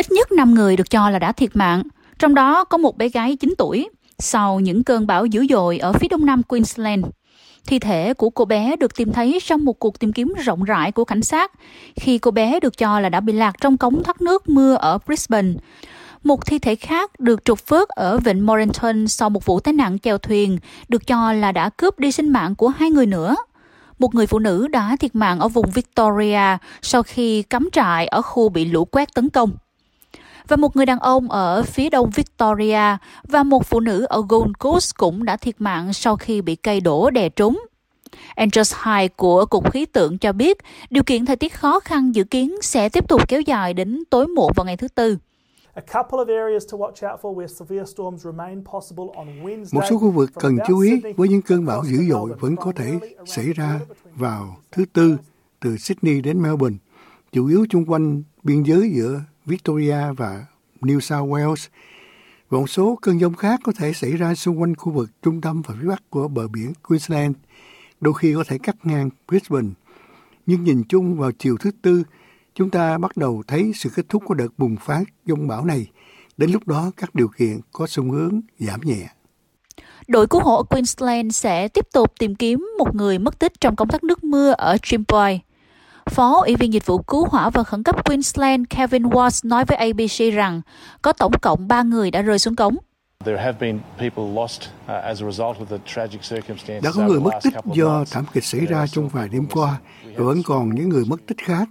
Ít nhất 5 người được cho là đã thiệt mạng, trong đó có một bé gái 9 tuổi, sau những cơn bão dữ dội ở phía đông nam Queensland. Thi thể của cô bé được tìm thấy sau một cuộc tìm kiếm rộng rãi của cảnh sát khi cô bé được cho là đã bị lạc trong cống thoát nước mưa ở Brisbane. Một thi thể khác được trục vớt ở vịnh Mornington sau một vụ tai nạn chèo thuyền được cho là đã cướp đi sinh mạng của hai người nữa. Một người phụ nữ đã thiệt mạng ở vùng Victoria sau khi cắm trại ở khu bị lũ quét tấn công và một người đàn ông ở phía đông Victoria và một phụ nữ ở Gold Coast cũng đã thiệt mạng sau khi bị cây đổ đè trúng. Andrews High của Cục Khí tượng cho biết điều kiện thời tiết khó khăn dự kiến sẽ tiếp tục kéo dài đến tối muộn vào ngày thứ Tư. Một số khu vực cần chú ý với những cơn bão dữ dội vẫn có thể xảy ra vào thứ Tư từ Sydney đến Melbourne, chủ yếu chung quanh biên giới giữa Victoria và New South Wales. Và một số cơn giông khác có thể xảy ra xung quanh khu vực trung tâm và phía bắc của bờ biển Queensland, đôi khi có thể cắt ngang Brisbane. Nhưng nhìn chung vào chiều thứ Tư, chúng ta bắt đầu thấy sự kết thúc của đợt bùng phát giông bão này. Đến lúc đó, các điều kiện có xu hướng giảm nhẹ. Đội cứu hộ Queensland sẽ tiếp tục tìm kiếm một người mất tích trong công tác nước mưa ở Chimboy. Phó Ủy viên Dịch vụ Cứu hỏa và Khẩn cấp Queensland Kevin Watts nói với ABC rằng có tổng cộng 3 người đã rơi xuống cống. Uh, đã có người mất tích do thảm kịch xảy ra trong vài đêm qua và vẫn còn những người mất tích khác.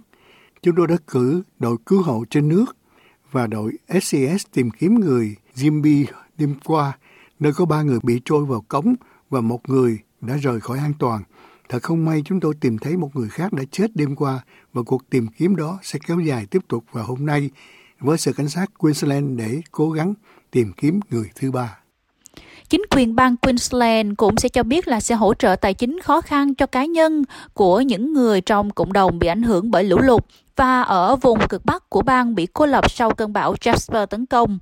Chúng tôi đã cử đội cứu hộ trên nước và đội SCS tìm kiếm người Jimby đêm qua, nơi có ba người bị trôi vào cống và một người đã rời khỏi an toàn. Thật không may chúng tôi tìm thấy một người khác đã chết đêm qua và cuộc tìm kiếm đó sẽ kéo dài tiếp tục vào hôm nay với sở cảnh sát Queensland để cố gắng tìm kiếm người thứ ba. Chính quyền bang Queensland cũng sẽ cho biết là sẽ hỗ trợ tài chính khó khăn cho cá nhân của những người trong cộng đồng bị ảnh hưởng bởi lũ lụt và ở vùng cực bắc của bang bị cô lập sau cơn bão Jasper tấn công.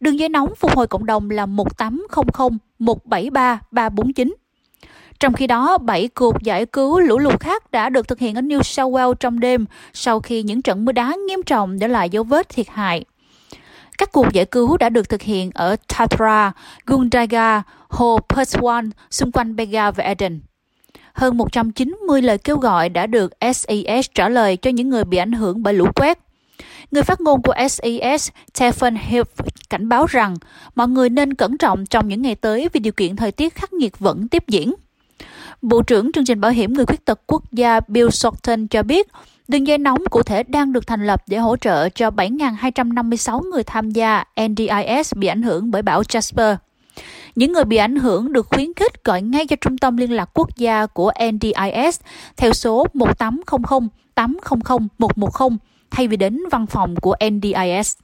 Đường dây nóng phục hồi cộng đồng là 1800 173 349. Trong khi đó, 7 cuộc giải cứu lũ lụt khác đã được thực hiện ở New South Wales trong đêm sau khi những trận mưa đá nghiêm trọng để lại dấu vết thiệt hại. Các cuộc giải cứu đã được thực hiện ở Tatra, Gundaga, hồ Perswan, xung quanh Bega và Eden. Hơn 190 lời kêu gọi đã được SES trả lời cho những người bị ảnh hưởng bởi lũ quét. Người phát ngôn của SES, Stephen Hill, cảnh báo rằng mọi người nên cẩn trọng trong những ngày tới vì điều kiện thời tiết khắc nghiệt vẫn tiếp diễn. Bộ trưởng chương trình bảo hiểm người khuyết tật quốc gia Bill Shorten cho biết, đường dây nóng cụ thể đang được thành lập để hỗ trợ cho 7.256 người tham gia NDIS bị ảnh hưởng bởi bão Jasper. Những người bị ảnh hưởng được khuyến khích gọi ngay cho Trung tâm Liên lạc Quốc gia của NDIS theo số 1800 800 110 thay vì đến văn phòng của NDIS.